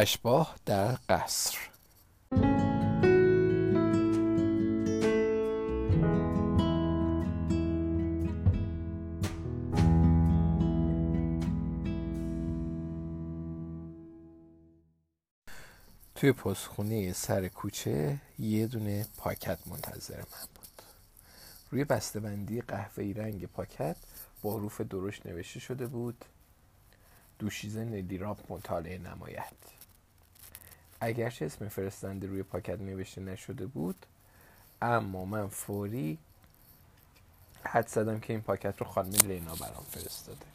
اشباه در قصر. توی پستخونه سر کوچه یه دونه پاکت منتظر من بود. روی بسته‌بندی قهوه‌ای رنگ پاکت با حروف درشت نوشته شده بود دوشیزه ندیراب مطالعه نماید. اگرچه اسم فرستنده روی پاکت نوشته نشده بود اما من فوری حد زدم که این پاکت رو خانم لینا برام فرستاده.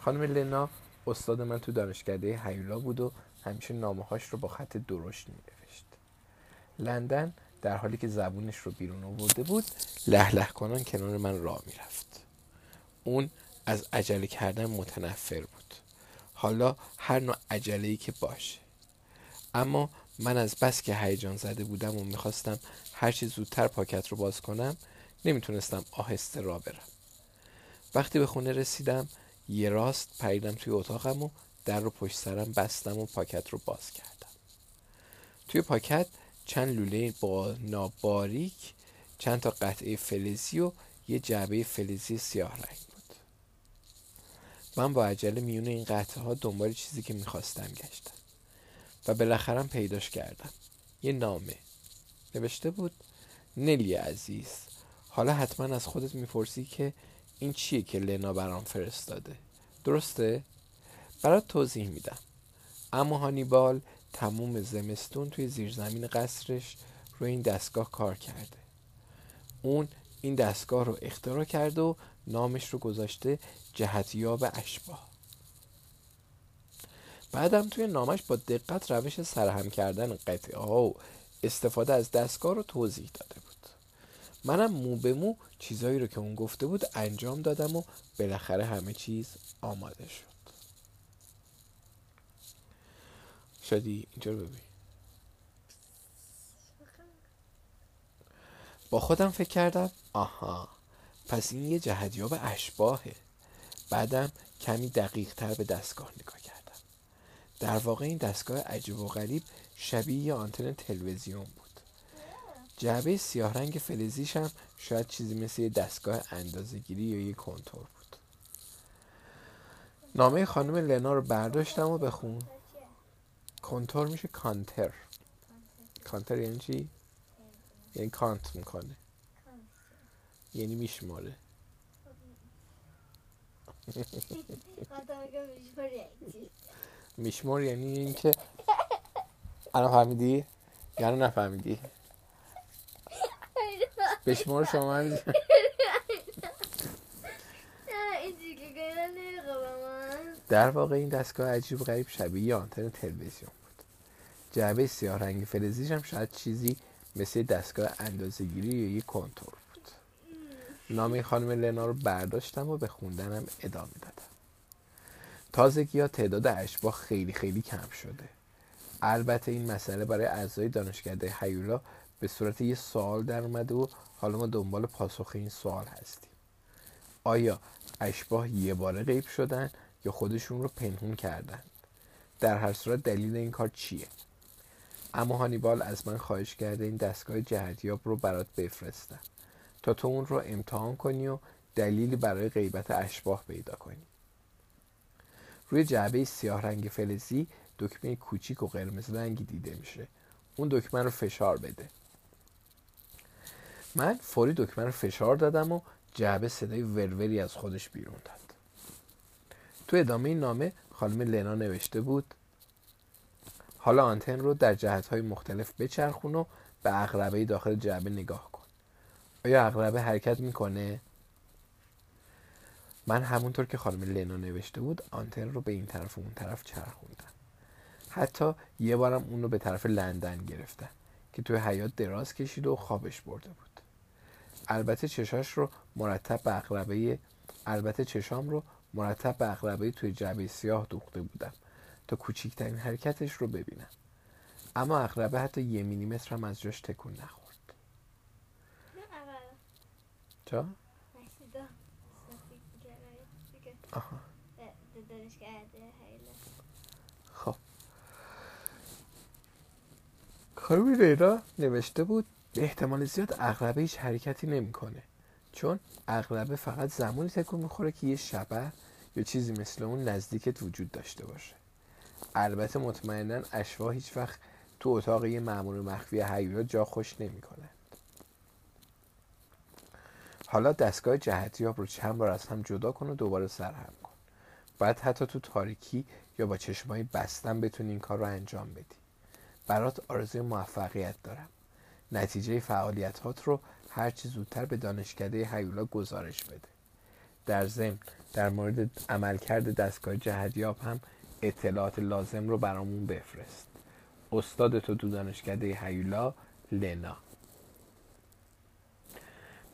خانم لینا استاد من تو دانشکده هیولا بود و همیشه نامه هاش رو با خط درشت می نوشت لندن در حالی که زبونش رو بیرون آورده بود لح لح کنان کنار من راه می‌رفت. اون از عجله کردن متنفر بود. حالا هر نوع عجله ای که باشه. اما من از بس که هیجان زده بودم و می‌خواستم هرچی زودتر پاکت رو باز کنم نمی‌تونستم آهسته را برم. وقتی به خونه رسیدم یه راست پریدم توی اتاقم و در رو پشت سرم بستم و پاکت رو باز کردم. توی پاکت چند لوله با ناباریک چند تا قطعه فلزی و یه جعبه فلزی سیاه رنگ بود. من با عجله میون این قطعه ها دنبال چیزی که می‌خواستم گشتم. و بالاخره پیداش کردم یه نامه. نوشته بود نلی عزیز حالا حتما از خودت می‌پرسی که این چیه که لنا برام فرستاده. درسته؟ برات توضیح میدم. اما هانیبال تموم زمستون توی زیرزمین قصرش رو این دستگاه کار کرده. اون این دستگاه رو اختراع کرده و نامش رو گذاشته جهتیاب اشباه. بعدم توی نامش با دقت روش سرهم کردن قطعه ها و استفاده از دستگاه رو توضیح داده بود. منم مو به مو چیزایی رو که اون گفته بود انجام دادم و بالاخره همه چیز آماده شد. شدی اینجا رو ببین. با خودم فکر کردم آها پس این یه جهدیاب اشباهه. بعدم کمی دقیق تر به دستگاه نگاه در واقع این دستگاه عجیب و غریب شبیه یه آنتن تلویزیون بود. جعبه سیاه رنگ فلزیش هم شاید چیزی مثل یه دستگاه اندازهگیری یا یه کنتور بود. نامه خانم لنا رو برداشتم و بخون. کنتور میشه کانتر. کانتر یعنی چی؟ یعنی کانت می‌کنه. یعنی میشماره. میشمار یعنی اینکه الان فهمیدی؟ یعنی نفهمیدی؟ بشمار شما در واقع این دستگاه عجیب غریب شبیه آنتن تلویزیون بود جعبه سیاه رنگ فلزیش هم شاید چیزی مثل دستگاه اندازهگیری یا یک کنتور بود نام خانم لنا رو برداشتم و به خوندنم ادامه دادم تازگی ها تعداد اشباه خیلی خیلی کم شده. البته این مسئله برای اعضای دانشکده هیولا به صورت یه سوال در اومده و حالا ما دنبال پاسخ این سوال هستیم. آیا اشباه یه باره غیب شدن یا خودشون رو پنهون کردن؟ در هر صورت دلیل این کار چیه؟ اما هانیبال از من خواهش کرده این دستگاه جهتیاب رو برات بفرستم تا تو اون رو امتحان کنی و دلیلی برای غیبت اشباه پیدا کنی. روی جعبه سیاه رنگ فلزی دکمه کوچیک و قرمز رنگی دیده میشه. اون دکمه رو فشار بده. من فوری دکمه رو فشار دادم و جعبه صدای وروری از خودش بیرون داد. تو ادامه این نامه خانم لنا نوشته بود حالا آنتن رو در جهت های مختلف بچرخون و به اقربه داخل جعبه نگاه کن. آیا اقربه حرکت می‌کنه؟ من همونطور که خانم لنا نوشته بود آنتن رو به این طرف و اون طرف چرخوندم. حتی یه بارم اون رو به طرف لندن گرفتم که توی حیات دراز کشید و خوابش برده بود. البته چشاش رو مرتب به اقربه البته چشام رو مرتب به اقربه توی جعبه سیاه دوخته بودم تا کوچکترین حرکتش رو ببینم. اما اقربه حتی یه میلیمتر هم از جاش تکون نخورد. چا؟ خب خانم لیلا نوشته بود به احتمال زیاد اغربه هیچ حرکتی نمی‌کنه. چون اغربه فقط زمانی تکون می‌خوره که یه شبه یا چیزی مثل اون نزدیکت وجود داشته باشه. البته مطمئنا اشوا هیچ وقت تو اتاق یه معمول مخفی حیولا جا خوش نمی‌کنه. حالا دستگاه جهتیاب رو چند بار از هم جدا کن و دوباره سرهم کن. بعد حتی تو تاریکی یا با چشمایی بستن بتونی این کار رو انجام بدی. برات آرزوی موفقیت دارم. نتیجه فعالیتات رو هرچی زودتر به دانشکده هیولا گزارش بده. در ضمن در مورد عملکرد دستگاه جهدیاب هم اطلاعات لازم رو برامون بفرست. استاد تو دو دانشکده هیولا لنا.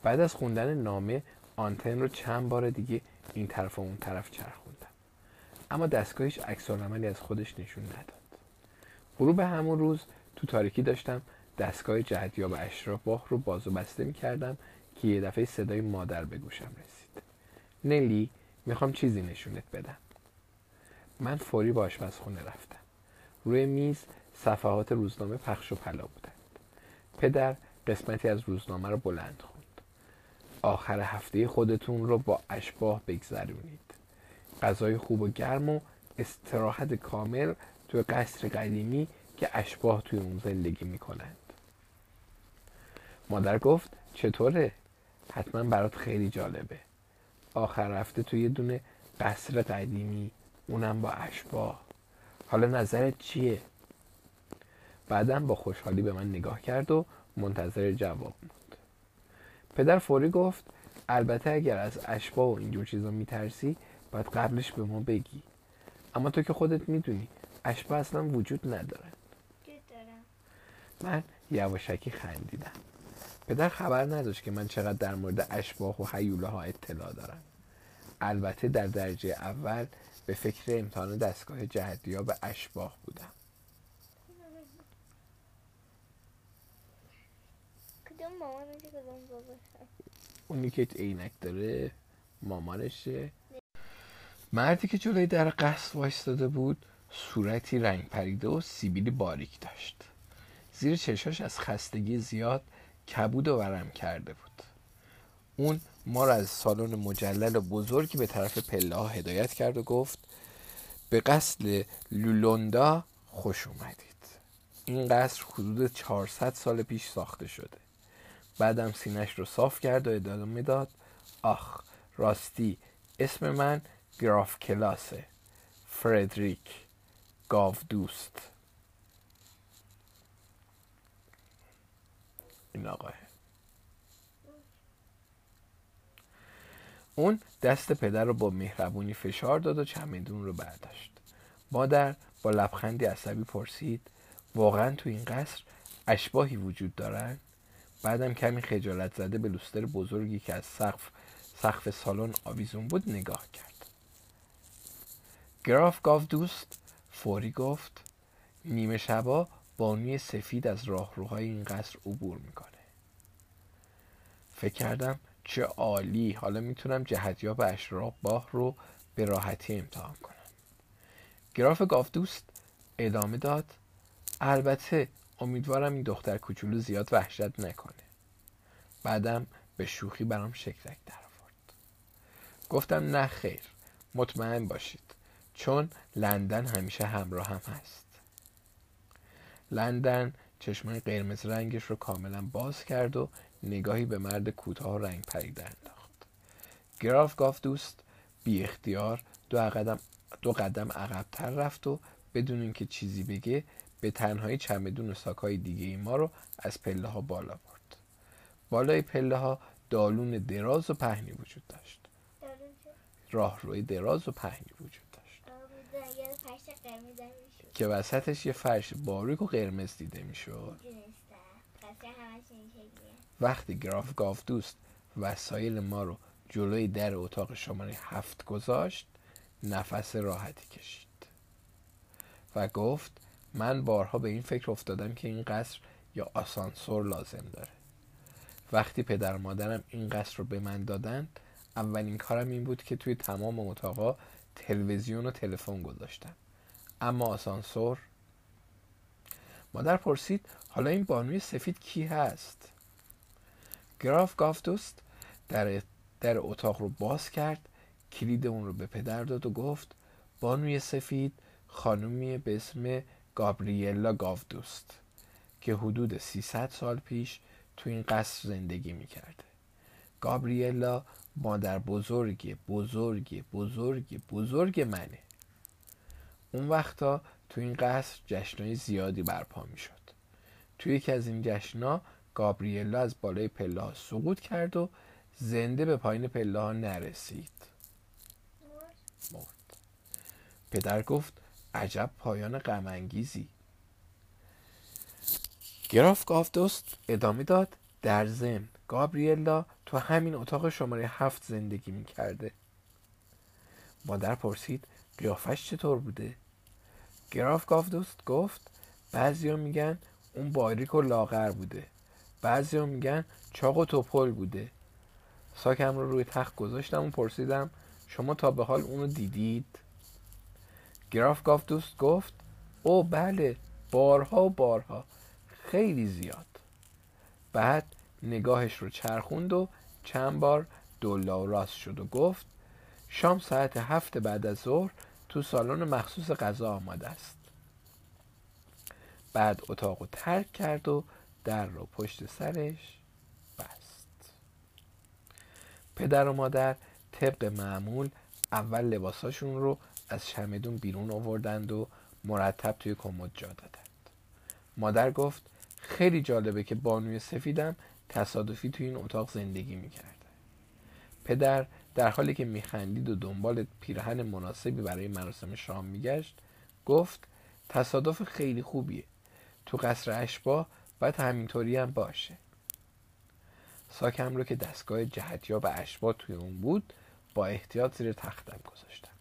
بعد از خوندن نامه آنتن رو چند بار دیگه این طرف و اون طرف چرخوندم. اما دستگاهش عکس از خودش نشون نداد. غروب همون روز تو تاریکی داشتم دستگاه جهتیاب اشرافباه رو باز و بسته می کردم که یه دفعه صدای مادر به گوشم رسید. نلی می‌خوام چیزی نشونت بدم. من فوری با آشپزخونه رفتم. روی میز صفحات روزنامه پخش و پلا بودند. پدر قسمتی از روزنامه رو بلند خوند آخر هفته خودتون رو با اشباه بگذرونید. غذای خوب و گرم و استراحت کامل توی قصر قدیمی که اشباه توی اون زندگی می‌کنند. مادر گفت چطوره؟ حتما برات خیلی جالبه. آخر رفته توی یه دونه قصر قدیمی اونم با اشباه. حالا نظرت چیه؟ بعدم با خوشحالی به من نگاه کرد و منتظر جواب بود پدر فوری گفت البته اگر از اشباه و اینجور چیزا میترسی باید قبلش به ما بگی. اما تو که خودت می‌دونی اشباه اصلا وجود نداره. من یواشکی خندیدم. پدر خبر نداشت که من چقدر در مورد اشباه و حیوله ها اطلاع دارم. البته در درجه اول به فکر امتحان دستگاه جهدیا به اشباه بودم. اونی که عینک داره مامانشه. مردی که جلوی در قصد وایستاده بود صورتی رنگ پریده و سیبیلی باریک داشت. زیر چشاش از خستگی زیاد کبود و ورم کرده بود. اون ما را از سالن مجلل و بزرگی به طرف پله هدایت کرد و گفت به قصد لولوندا خوش اومدید. این قصر حدود 400 سال پیش ساخته شده. بعدم سینش رو صاف کرد و ادامه داد آخ راستی اسم من گراف کلاسه. فردریک گاو دوست. این آقاه. اون دست پدر رو با مهربونی فشار داد و چمدون رو برداشت. مادر با لبخندی عصبی پرسید واقعا تو این قصر اشباهی وجود دارن؟ بعدم کمی خجالت زده به لوستر بزرگی که از سقف سقف سالن آویزون بود نگاه کرد. گراف گاو دوست فوری گفت نیمه شبا بانوی سفید از راهروهای این قصر عبور می‌کنه. فکر کردم چه عالی. حالا می‌تونم جهتیاب اشراق باه رو به راحتی امتحان کنم. گراف گاف دوست ادامه داد البته امیدوارم این دختر کوچولو زیاد وحشت نکنه. بعدم به شوخی برام شکلک در آورد گفتم نه خیر مطمئن باشید. چون لندن همیشه همراه هم هست. لندن چشمای قرمز رنگش رو کاملا باز کرد و نگاهی به مرد کوتاه رنگ پریده انداخت. گراف گاف دوست بی اختیار دو قدم, دو قدم عقبتر رفت و بدون اینکه چیزی بگه به تنهایی چمدون و ساکای دیگه ای ما رو از پله ها بالا برد. بالای پله ها دالون دراز و پهنی وجود داشت. راه روی دراز و پهنی وجود که وسطش یه فرش باریک و قرمز دیده می‌شد. وقتی گراف گاف دوست وسایل ما رو جلوی در اتاق شماره هفت گذاشت نفس راحتی کشید و گفت من بارها به این فکر افتادم که این قصر یا آسانسور لازم داره. وقتی پدر و مادرم این قصر رو به من دادند اولین کارم این بود که توی تمام اتاقا تلویزیون و تلفن گذاشتم. اما آسانسور؟ مادر پرسید حالا این بانوی سفید کی هست؟ گراف گافتوست در, در اتاق رو باز کرد کلید اون رو به پدر داد و گفت بانوی سفید خانومی به اسم گابریلا گاودوست که حدود 300 سال پیش تو این قصر زندگی می‌کرده. گابریلا مادر بزرگ بزرگ بزرگ بزرگ منه. اون وقتا تو این قصر جشنهای زیادی برپا می‌شد. توی یکی از این جشنها گابریلا از بالای پله ها سقوط کرد و زنده به پایین پله ها نرسید. مرد. پدر گفت عجب پایان غمانگیزی. گراف گافدوست ادامه داد. در زن گابریلا تو همین اتاق شماره هفت زندگی می‌کرده. مادر پرسید قیافش چطور بوده؟ گراف گافدوست گفت بعضیا میگن اون باریک و لاغر بوده. بعضیا میگن چاق و توپل بوده. ساکم رو روی تخت گذاشتم و پرسیدم شما تا به حال اونو دیدید؟ گراف گافدوست گفت او بله بارها و بارها خیلی زیاد. بعد نگاهش رو چرخوند و چند بار دولا و راست شد و گفت شام ساعت هفت بعد از ظهر تو سالن مخصوص غذا آماده است. بعد اتاق رو ترک کرد و در رو پشت سرش بست. پدر و مادر طبق معمول اول لباساشون رو از شمدون بیرون آوردند و مرتب توی کمد جا دادند. مادر گفت خیلی جالبه که بانوی سفیدم تصادفی توی این اتاق زندگی می‌کرده پدر در حالی که میخندید و دنبال پیرهن مناسبی برای مراسم شام میگشت گفت تصادف خیلی خوبیه. تو قصر اشبا باید همینطوری هم باشه. ساکم رو که دستگاه جهتیاب اشبا توی اون بود با احتیاط زیر تختم گذاشتم.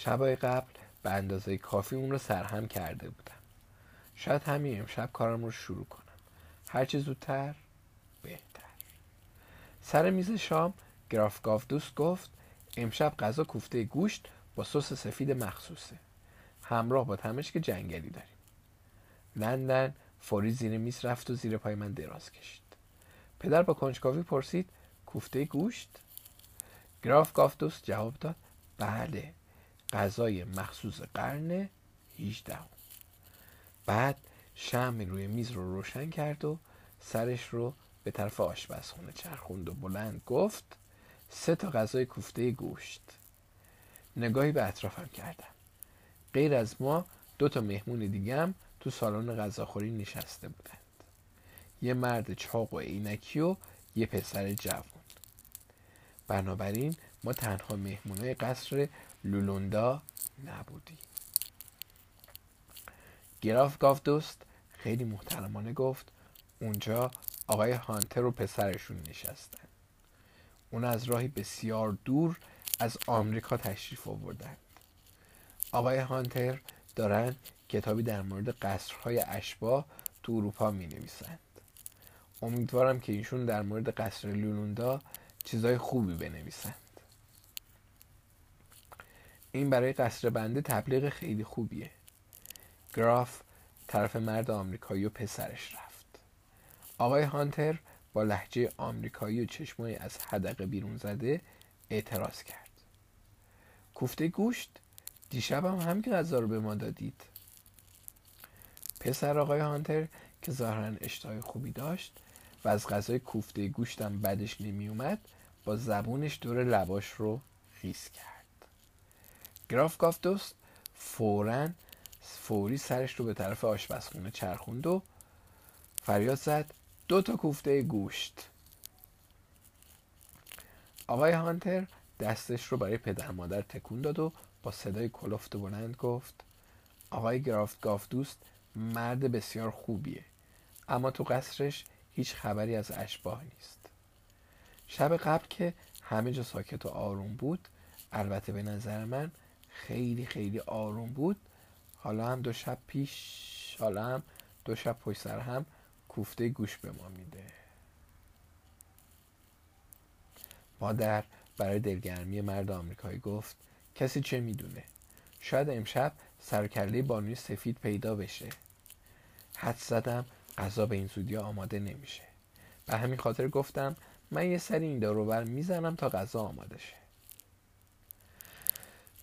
شبای قبل به اندازه کافی اون رو سرهم کرده بودم. شاید همین امشب کارم رو شروع کنم. هرچه زودتر بهتر. سر میز شام گراف گافدوست گفت امشب غذا کوفته گوشت با سس سفید مخصوصه. همراه با تمشک جنگلی داریم. لندن فوری زیر میز رفت و زیر پای من دراز کشید. پدر با کنجکاوی پرسید کوفته گوشت؟ گراف گافدوست جواب داد بله. غذای مخصوص قرن 18 بعد شم روی میز رو روشن کرد و سرش رو به طرف آشپزخونه چرخوند و بلند گفت سه تا غذای کوفته گوشت. نگاهی به اطرافم کردم. غیر از ما دو تا مهمون دیگه هم تو سالن غذاخوری نشسته بودند. یه مرد چاق و عینکی و یه پسر جوان. بنابراین ما تنها مهمونای قصر لولوندا نبودیم گراف گافدوست خیلی محترمانه گفت. اونجا آقای هانتر و پسرشون نشستن. اون از راهی بسیار دور از آمریکا تشریف آوردند. آقای هانتر دارن کتابی در مورد قصرهای اشبا تو اروپا می نویسند امیدوارم که ایشون در مورد قصر لولوندا چیزای خوبی بنویسند. این برای قصر بنده تبلیغ خیلی خوبیه. گراف طرف مرد آمریکایی و پسرش رفت. آقای هانتر با لحجه آمریکایی و چشمای از حدقه بیرون زده اعتراض کرد. کوفته گوشت دیشب هم همین غذا رو به ما دادید. پسر آقای هانتر که ظاهرا اشتهای خوبی داشت و از غذای کوفته گوشتم بدش نمی اومد با زبونش دور لباش رو خیس کرد. گراف گافتوست فورا فوری سرش رو به طرف آشپزخونه چرخوند و فریاد زد دو تا کوفته گوشت. آقای هانتر دستش رو برای پدر مادر تکون داد و با صدای کلفت و بلند گفت آقای گرافت گاف دوست مرد بسیار خوبیه اما تو قصرش هیچ خبری از اشباه نیست. شب قبل که همه جا ساکت و آروم بود البته به نظر من خیلی خیلی آروم بود. حالا هم دو شب پیش حالا هم دو شب پشت سر هم کوفته گوش به ما میده. مادر برای دلگرمی مرد آمریکایی گفت کسی چه می‌دونه؟ شاید امشب سرکله بانوی سفید پیدا بشه. حد زدم غذا به این زودی آماده نمیشه. به همین خاطر گفتم من یه سری این داروبر می‌زنم تا غذا آماده شه.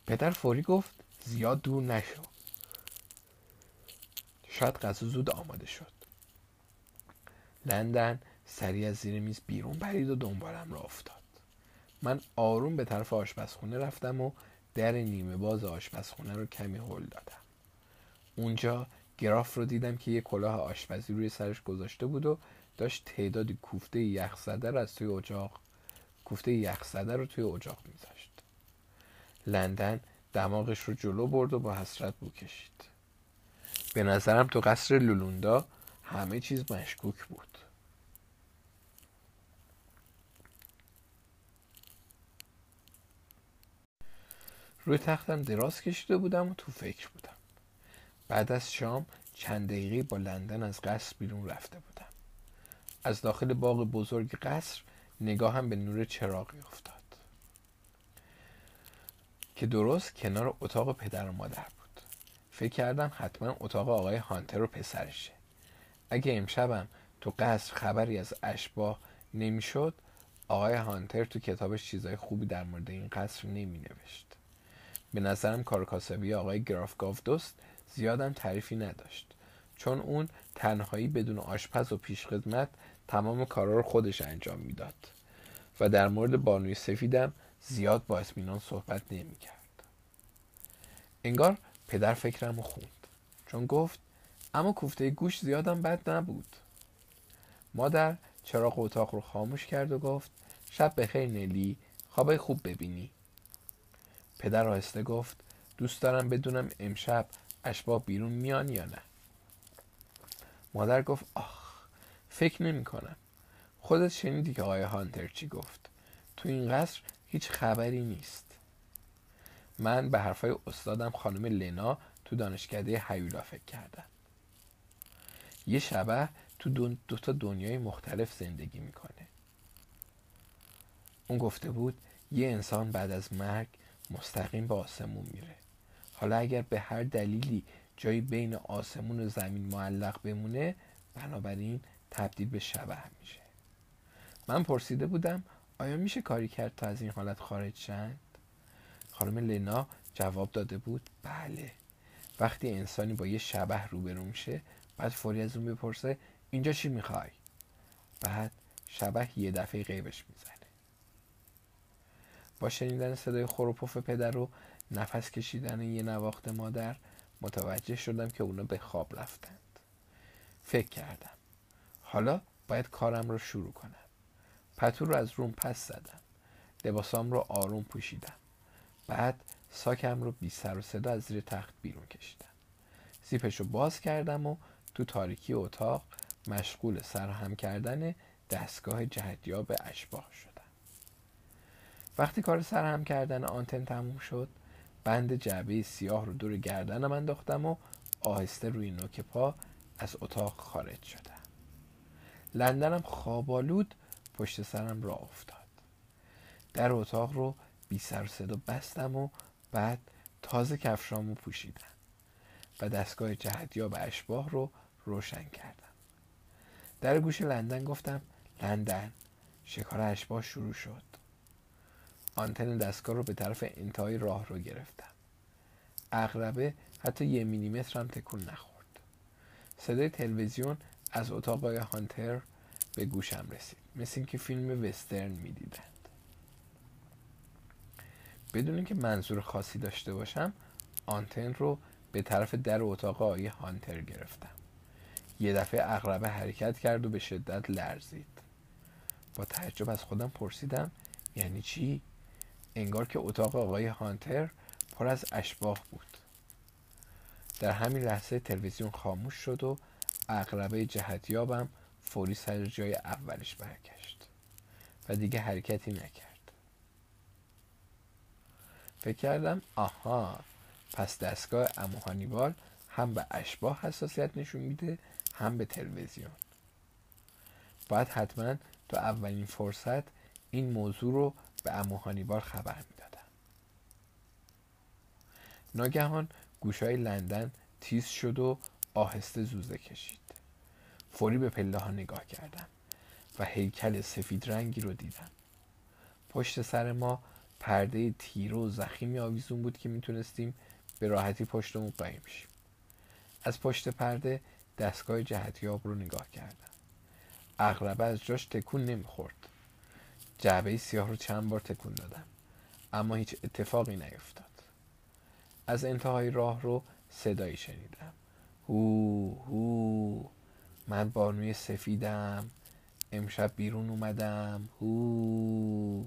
پدر فوری گفت زیاد دور نشو. شاید غذا زود آماده شد. لندن سریع از زیر میز بیرون پرید و دنبالم را افتاد. من آروم به طرف آشپزخونه رفتم و در نیمه باز آشپزخونه رو کمی هل دادم. اونجا گراف رو دیدم که یه کلاه آشپزی روی سرش گذاشته بود و داشت تعدادی کوفته یخ زده رو از توی اجاق کوفته یخ زده رو توی اجاق میذاشت لندن دماغش رو جلو برد و با حسرت بو کشید. به نظرم تو قصر لولوندا همه چیز مشکوک بود. روی تختم دراز کشیده بودم و تو فکر بودم. بعد از شام چند دقیقه با لندن از قصر بیرون رفته بودم. از داخل باغ بزرگ قصر نگاهم به نور چراغی افتاد. که درست کنار اتاق پدر و مادر بود. فکر کردم حتما اتاق آقای هانتر و پسرشه. اگه امشبم تو قصر خبری از اشباه نمی‌شد آقای هانتر تو کتابش چیزای خوبی در مورد این قصر نمی نوشت به نظرم کارکاسبی آقای گراف دوست زیادم تعریفی نداشت. چون اون تنهایی بدون آشپز و پیشخدمت تمام کارا رو خودش انجام می‌داد. و در مورد بانوی سفیدم زیاد با اطمینان صحبت نمی‌کرد. انگار پدر فکرم خوند. چون گفت اما کوفته گوش زیادم بد نبود. مادر چراغ اتاق رو خاموش کرد و گفت شب بخیر نلی خوابای خوب ببینی. پدر آهسته گفت دوست دارم بدونم امشب اشباه بیرون میان یا نه. مادر گفت آخ فکر نمی کنم خودت شنیدی که آقای هانتر چی گفت. تو این قصر هیچ خبری نیست. من به حرفای استادم خانم لنا تو دانشکده هیولا فکر کردم. یه شبه تو دو, دو تا دنیای مختلف زندگی می‌کنه. اون گفته بود یه انسان بعد از مرگ مستقیم به آسمون میره. حالا اگر به هر دلیلی جایی بین آسمون و زمین معلق بمونه بنابراین تبدیل به شبه میشه. من پرسیده بودم آیا میشه کاری کرد تا از این حالت خارج شند؟ خانم لنا جواب داده بود بله. وقتی انسانی با یه شبه روبرو میشه بعد فوری از اون بپرسه اینجا چی می‌خوای؟ بعد شبه یه دفعه غیبش می‌زنه. با شنیدن صدای خروپف پدر و نفس کشیدن یه نواخت مادر متوجه شدم که اونا به خواب رفتند. فکر کردم. حالا باید کارم رو شروع کنم. پتو رو از روم پس زدم. لباسام رو آروم پوشیدم. بعد ساکم رو بی سر و صدا از زیر تخت بیرون کشیدم. زیپش رو باز کردم و تو تاریکی اتاق مشغول سرهم کردن دستگاه جهتیاب اشباه شدم. وقتی کار سرهم کردن آنتن تموم شد بند جعبه سیاه رو دور گردنم انداختم و آهسته روی نوک پا از اتاق خارج شدم. لندنم خوابالود پشت سرم را افتاد. در اتاق رو بی سر صدا بستم و بعد تازه کفشامو پوشیدم و دستگاه جهتیاب اشباه رو روشن کردم. در گوش لندن گفتم لندن. شکار اشباه شروع شد. آنتن دستگاه رو به طرف انتهای راه رو گرفتم. اغربه حتی یه میلیمتر هم تکون نخورد. صدای تلویزیون از اتاق هانتر به گوشم رسید. مثل اینکه فیلم وسترن می‌دیدند بدون اینکه منظور خاصی داشته باشم آنتن رو به طرف در اتاق آقای هانتر گرفتم. یه دفعه اغربه حرکت کرد و به شدت لرزید. با تعجب از خودم پرسیدم یعنی چی؟ انگار که اتاق آقای هانتر پر از اشباه بود. در همین لحظه تلویزیون خاموش شد و اقربه جهتیابم فوری سر جای اولش برگشت و دیگه حرکتی نکرد. فکر کردم آها پس دستگاه امو هانیبال هم به اشباه حساسیت نشون میده هم به تلویزیون. باید حتما تو اولین فرصت این موضوع رو به امو هانیبال خبر می‌دادم. ناگهان گوشای لندن تیز شد و آهسته زوزه کشید. فوری به پله ها نگاه کردم و هیکل سفید رنگی رو دیدم. پشت سر ما پرده تیره و زخیمی آویزون بود که می‌تونستیم به راحتی پشت اون قایم شیم از پشت پرده دستگاه جهتیاب رو نگاه کردم. اغربه از جاش تکون نمی‌خورد. جعبه سیاه رو چند بار تکون دادم اما هیچ اتفاقی نیفتاد. از انتهای راه رو صدایی شنیدم. هو هو. من بانوی سفیدم. امشب بیرون اومدم. هو.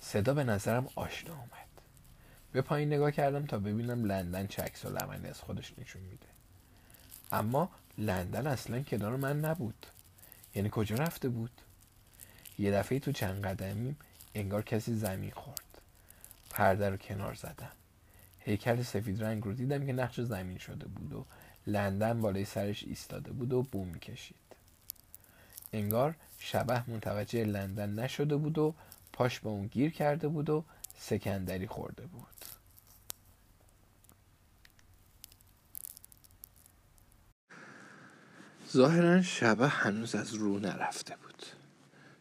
صدا به نظرم آشنا اومد. به پایین نگاه کردم تا ببینم لندن چه عکس و از خودش نشون میده. اما لندن اصلا کنار من نبود. یعنی کجا رفته بود؟ یه دفعه تو چند قدمیم انگار کسی زمین خورد. پرده رو کنار زدم. هیکل سفید رنگ رو دیدم که نقش زمین شده بود و لندن بالای سرش ایستاده بود و بوم می‌کشید انگار شبه متوجه لندن نشده بود و پاش به اون گیر کرده بود و سکندری خورده بود. ظاهرا شبه هنوز از رو نرفته بود.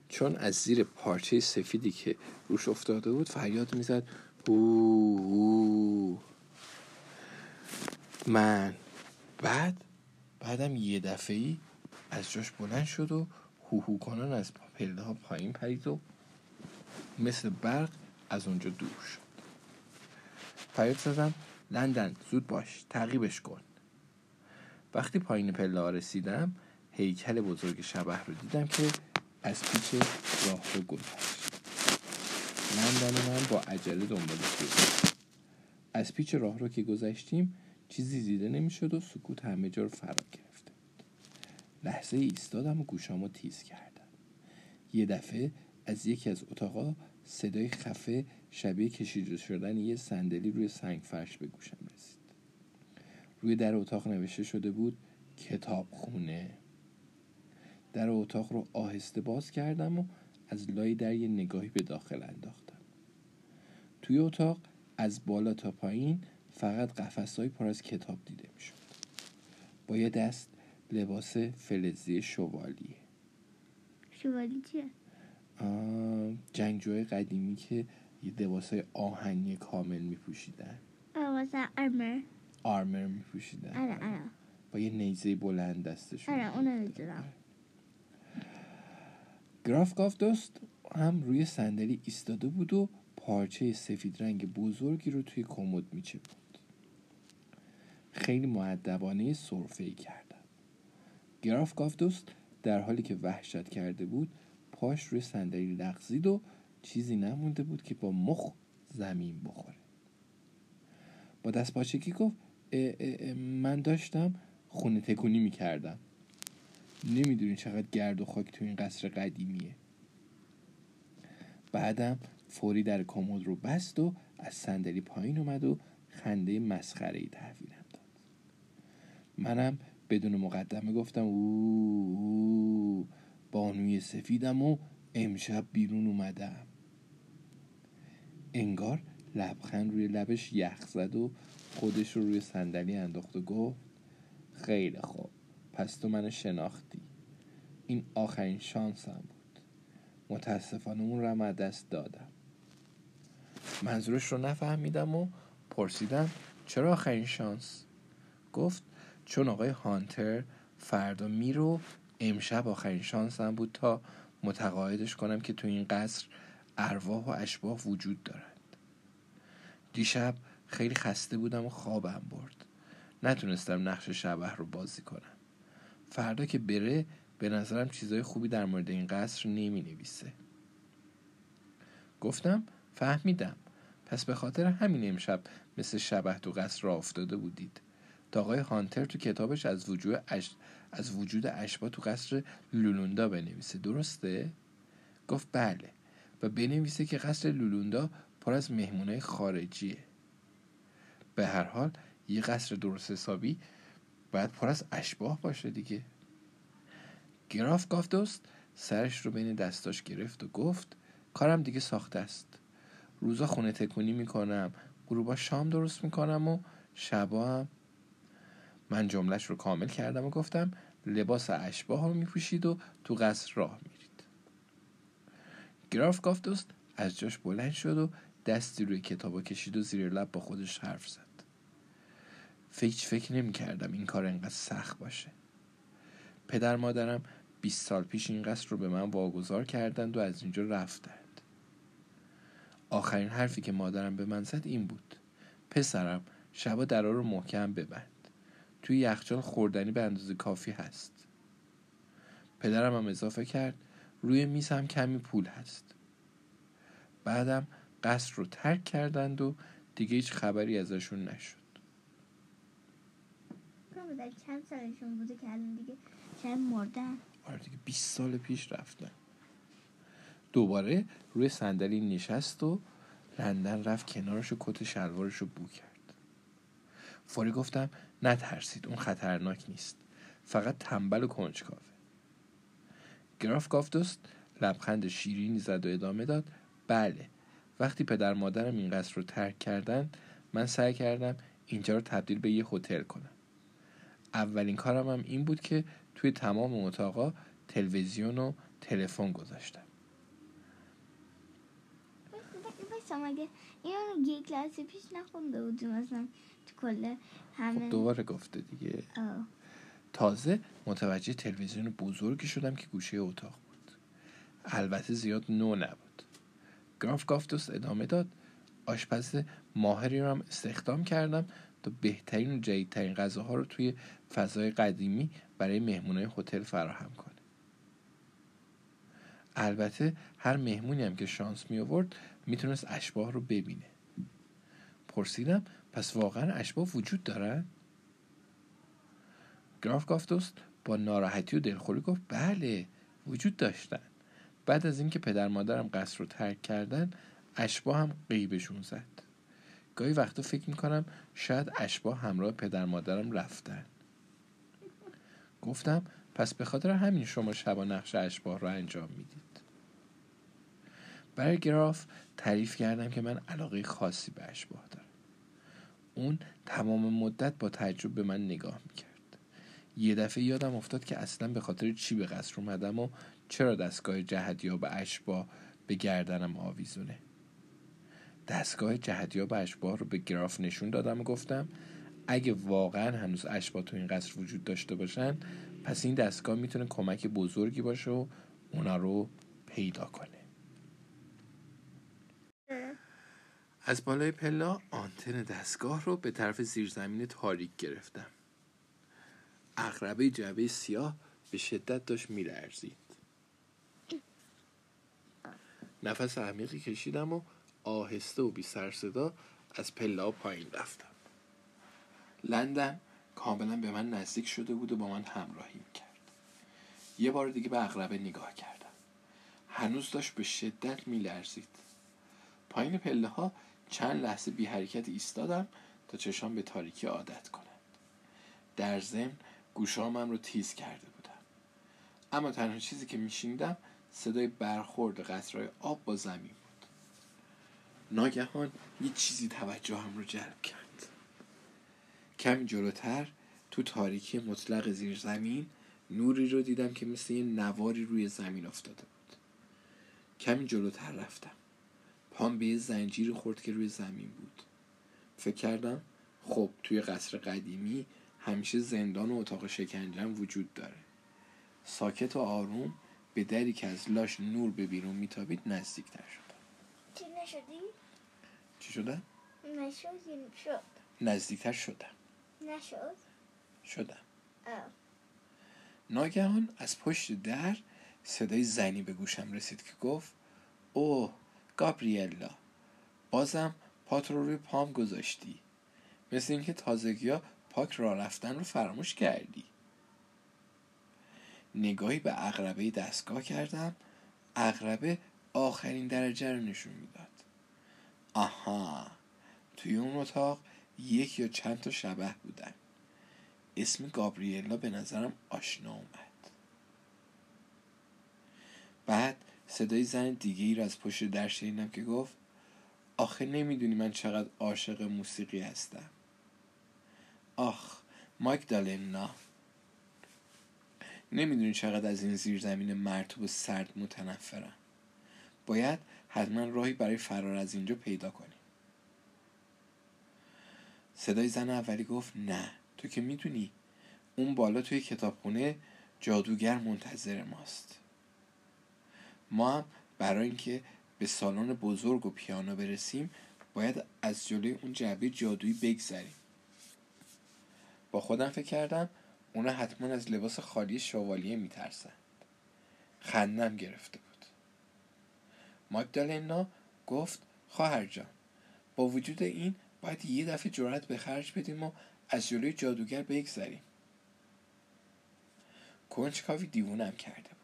چون از زیر پارچه سفیدی که روش افتاده بود فریاد می‌زد او من بعد بعدم یه دفعه ای از جاش بلند شد و هوهو کنان از پله ها پایین پرید و مثل برق از اونجا دور شد. فریاد زدم لندن زود باش تعقیبش کن. وقتی پایین پله ها رسیدم هیکل بزرگ شبه رو دیدم که از پیچ راه رو گذشت لندن من با عجله دنبالش بود از پیچ راه رو که گذشتیم چیزی دیده نمی‌شد و سکوت همه جا رو فرا گرفته بود. لحظه ایستادم و گوشامو تیز کردم. یه دفعه از یکی از اتاقا صدای خفه شبیه کشیده شدن یه صندلی روی سنگ فرش به گوشم رسید. روی در اتاق نوشته شده بود کتاب خونه در اتاق رو آهسته باز کردم و از لای در یه نگاهی به داخل انداختم. توی اتاق از بالا تا پایین فقط قفسهای پر از کتاب دیده می‌شد. با یه دست لباس فلزی شوالیه. شوالی چیه؟ جنگجوهای قدیمی که یه لباس آهنی کامل میپوشیدن. واسه آرمر. آرمر میپوشیدن. آره آره. با یه نیزه بلند دستشون آره اونو می‌دونم. گراف گاف دوست هم روی صندلی ایستاده بود و پارچه سفید رنگ بزرگی رو توی کمد میچه بود خیلی معدبانه صرفه ای کردم. گراف گاف دوست در حالی که وحشت کرده بود پاش روی صندلی لغزید و چیزی نمونده بود که با مخ زمین بخوره. با دست پاچگی گفت من داشتم خونه تکونی می‌کردم. نمی‌دونی چقدر گرد و خاک تو این قصر قدیمیه. بعدم فوری در کمد رو بست و از صندلی پایین اومد و خنده مسخره ای تحویلم داد منم بدون مقدمه گفتم او, بانوی سفیدم و امشب بیرون اومدم. انگار لبخند روی لبش یخ زد و خودش رو روی صندلی انداخت و گفت خیلی خوب پس تو منو شناختی. این آخرین شانسم بود. متاسفانه اون رو دست دادم. منظورش رو نفهمیدم و پرسیدم چرا آخرین شانس؟ گفت چون آقای هانتر فردا میرو امشب آخرین شانسم بود تا متقاعدش کنم که تو این قصر ارواح و اشباح وجود دارند. دیشب خیلی خسته بودم و خوابم برد. نتونستم نقش شبه رو بازی کنم. فردا که بره به نظرم چیزای خوبی در مورد این قصر نمی نویسه گفتم فهمیدم. پس به خاطر همین امشب مثل شبه تو قصر را افتاده بودید. تا آقای هانتر تو کتابش از وجود اش... از وجود اشبا تو قصر لولوندا بنویسه. درسته؟ گفت بله. و بنویسه که قصر لولوندا پر از مهمونای خارجیه. به هر حال یه قصر درست حسابی باید پر از اشباه باشه دیگه. گراف گافتوست سرش رو بین دستاش گرفت و گفت کارم دیگه ساخته است. روزا خونه تکونی می‌کنم غروبا شام درست می‌کنم و شبا هم من جملش رو کامل کردم و گفتم لباس اشباه رو میپوشید و تو قصر راه میرید. گراف گافتوس از جاش بلند شد و دستی روی کتابا کشید و زیر لب با خودش حرف زد. فکر فکر نمی کردم این کار انقدر سخت باشه. پدر مادرم 20 سال پیش این قصر رو به من واگذار کردند و از اینجا رفتند. آخرین حرفی که مادرم به من زد این بود. پسرم شبا درا رو محکم ببند. توی یخچال خوردنی به اندازه کافی هست. پدرم هم اضافه کرد روی میز هم کمی پول هست. بعدم قصر رو ترک کردند و دیگه هیچ خبری ازشون نشد. در چند سالشون بوده که الان دیگه شاید مردن آره دیگه 20 سال پیش رفتن. دوباره روی صندلی نشست و لندن رفت کنارش و کت شلوارش رو بو کرد. فوری گفتم نترسید اون خطرناک نیست. فقط تنبل و کنجکاوه. گراف گافتوست لبخند شیرینی زد و ادامه داد بله وقتی پدر مادرم این قصر رو ترک کردن من سعی کردم اینجا رو تبدیل به یه هتل کنم. اولین کارم هم این بود که توی تمام اتاقا تلویزیون و تلفن گذاشتم. بایستا مگه اینو یه کلاس پیش نخونده بودی مثلا تو کل همه خب دوباره گفته دیگه. آه. تازه متوجه تلویزیون بزرگی شدم که گوشه اتاق بود. البته زیاد نو نبود. گراف گافتوس ادامه داد. آشپز ماهری رو هم استخدام کردم تا بهترین و جدیدترین غذاها رو توی فضای قدیمی برای مهمونای هتل فراهم کنه. البته هر مهمونی هم که شانس می آورد می‌تونست اشباه رو ببینه. پرسیدم پس واقعا اشباه وجود دارن؟ گراف گافتوس با ناراحتی و دلخوری گفت بله وجود داشتن. بعد از اینکه پدر مادرم قصر رو ترک کردن اشباه هم قیبشون زد. گاهی وقتا فکر می‌کنم شاید اشباه همراه پدر مادرم رفتن. گفتم پس به خاطر همین شما شبا نقش اشباه رو انجام می‌دید. برای گراف تعریف کردم که من علاقه خاصی به اشباه دارم. اون تمام مدت با تعجب به من نگاه می‌کرد. یه دفعه یادم افتاد که اصلا به خاطر چی به قصر اومدم و چرا دستگاه جهدیا به اشباه به گردنم آویزونه. دستگاه جهدیا به اشباه رو به گراف نشون دادم و گفتم اگه واقعا هنوز اشباه تو این قصر وجود داشته باشن پس این دستگاه می‌تونه کمک بزرگی باشه و اونا رو پیدا کنه. از بالای پلا آنتن دستگاه رو به طرف زیرزمین تاریک گرفتم. اغربه جعبه سیاه به شدت داشت میلرزید. نفس عمیقی کشیدم و آهسته و بی سر صدا از پلا پایین رفتم. لندن کاملا به من نزدیک شده بود و با من همراهی کرد یه بار دیگه به اغربه نگاه کردم. هنوز داشت به شدت میلرزید. پایین پله ها چند لحظه بی حرکت ایستادم تا چشام به تاریکی عادت کنند در ضمن گوشامم رو تیز کرده بودم. اما تنها چیزی که میشیندم صدای برخورد قطرهای آب با زمین بود. ناگهان یه چیزی توجهم رو جلب کرد. کمی جلوتر تو تاریکی مطلق زیر زمین نوری رو دیدم که مثل یه نواری روی زمین افتاده بود. کمی جلوتر رفتم. پام به یه زنجیری خورد که روی زمین بود. فکر کردم خب توی قصر قدیمی همیشه زندان و اتاق شکنجم وجود داره. ساکت و آروم به دری که از لاش نور به بیرون میتابید نزدیکتر شدم. چی نشدی؟ چی شدم؟ نشد شد. نزدیکتر شدم. نشد؟ شدم. آه. ناگهان از پشت در صدای زنی به گوشم رسید که گفت اوه گابریلا بازم پات رو روی پام گذاشتی. مثل اینکه تازگی ها پاک را رفتن رو فراموش کردی. نگاهی به اقربه دستگاه کردم اقربه آخرین درجه رو نشون می‌داد. آها توی اون اتاق یک یا چند تا شبه بودن. اسم گابریلا به نظرم آشنا اومد. بعد صدای زن دیگه ای رو از پشت در شنیدم که گفت آخه نمی‌دونی من چقدر عاشق موسیقی هستم. آخ ماگدالنا نمی‌دونی چقدر از این زیرزمین مرتوب و سرد متنفرم. باید حتما راهی برای فرار از اینجا پیدا کنیم صدای زن اولی گفت نه تو که می‌دونی اون بالا توی کتابخونه جادوگر منتظر ماست. ما هم برای اینکه به سالن بزرگ و پیانو برسیم باید از جلوی اون جعبه جادویی بگذریم. با خودم فکر کردم اونا حتما از لباس خالی شوالیه میترسند. خندم گرفته بود. ماگدالنا گفت خواهر جان با وجود این باید یه دفعه جرأت به خرج بدیم و از جلوی جادوگر بگذریم. کنجکاوی دیوونم کرده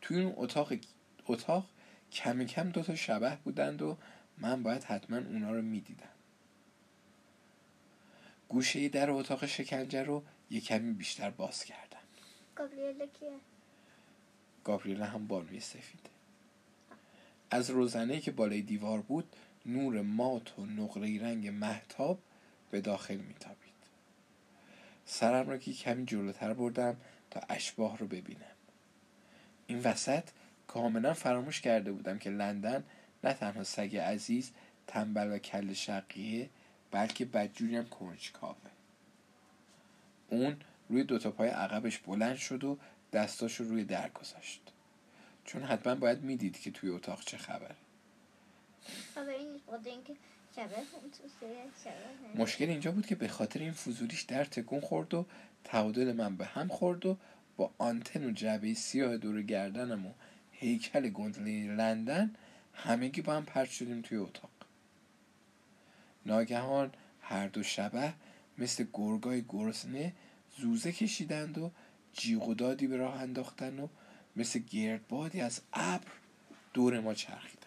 توی اون اتاق اتاق کم کم دوتا شبه بودند و من باید حتما اونا رو می‌دیدم. گوشه در اتاق شکنجه رو یه کمی بیشتر باز کردم. گابریلا کیه؟ گابریلا هم بانوی سفیده از روزنه که بالای دیوار بود نور مات و نقره رنگ محتاب به داخل میتابید. سرم را که کمی جلوتر بردم تا اشباه رو ببینم. این وسط کاملا فراموش کرده بودم که لندن نه تنها سگ عزیز تنبل و کل شقیه بلکه بدجوری هم کنجکاوه. اون روی دوتا پای عقبش بلند شد و دستاشو روی در گذاشت. چون حتما باید می‌دید که توی اتاق چه خبره. مشکل اینجا بود که به خاطر این فضولیش در تکون خورد و تعادل من به هم خورد و با آنتن و جعبه سیاه دور گردنم و هیکل گندله لندن همگی با هم پرت شدیم توی اتاق. ناگهان هر دو شبه مثل گرگای گرسنه زوزه کشیدند و جیغ و دادی به راه انداختن و مثل گردبادی از ابر دور ما چرخیدند.